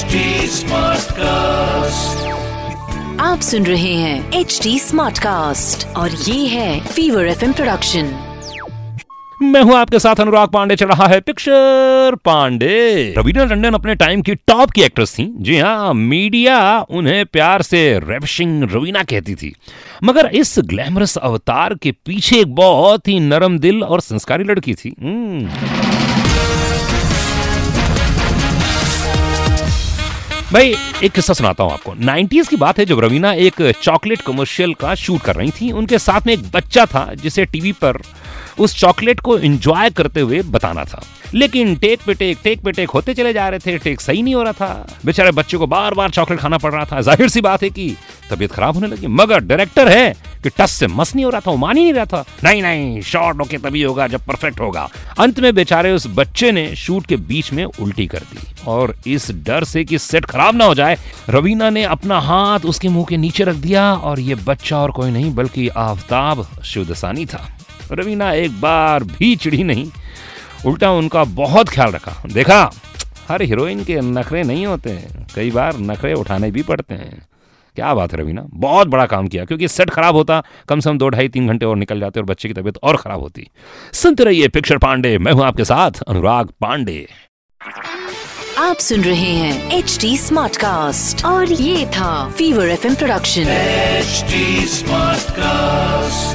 HD Smartcast. आप सुन रहे हैं एच डी स्मार्ट कास्ट और ये है फीवर एफ़ प्रोडक्शन मैं हूँ आपके साथ अनुराग पांडे चल रहा है पिक्चर पांडे। रवीना टंडन अपने टाइम की टॉप की एक्ट्रेस थी। जी हाँ मीडिया उन्हें प्यार से रेविशिंग रवीना कहती थी। मगर इस ग्लैमरस अवतार के पीछे एक बहुत ही नरम दिल और संस्कारी लड़की थी। भाई, एक किस्सा सुनाता हूँ आपको। 90s की बात है जब रवीना एक चॉकलेट कमर्शियल का शूट कर रही थी, उनके साथ में एक बच्चा था जिसे टीवी पर उस चॉकलेट को एंजॉय करते हुए बताना था। लेकिन टेक पे टेक टेक पे टेक होते चले जा रहे थे, टेक सही नहीं हो रहा था। बेचारे बच्चे को बार बार चॉकलेट खाना पड़ रहा था। ज़ाहिर सी बात है कि तबीयत खराब होने लगी, मगर डायरेक्टर है कि टस से मस नहीं हो रहा था मान ही नहीं रहा था। नहीं नहीं शॉर्ट होके तभी होगा जब परफेक्ट होगा। अंत में बेचारे उस बच्चे ने शूट के बीच में उल्टी कर दी। और इस डर से कि सेट खराब ना हो जाए, रवीना ने अपना हाथ उसके मुँह के नीचे रख दिया और ये बच्चा और कोई नहीं, बल्कि आफ्ताब शिवदसानी था। रवीना एक बार भी चिड़ी नहीं। उल्टा उनका बहुत ख्याल रखा। देखा, हर हीरोइन के नखरे नहीं होते कई बार नखरे उठाने भी पड़ते हैं। क्या बात है रवीना? बहुत बड़ा काम किया क्योंकि सेट खराब होता कम से कम दो ढाई तीन घंटे और निकल जाते और बच्चे की तबीयत और खराब होती। सुनते रहिए पिक्चर पांडे मैं हूँ आपके साथ अनुराग पांडे। आप सुन रहे हैं एच डी स्मार्ट कास्ट और ये था fever F production H smart Smartcast.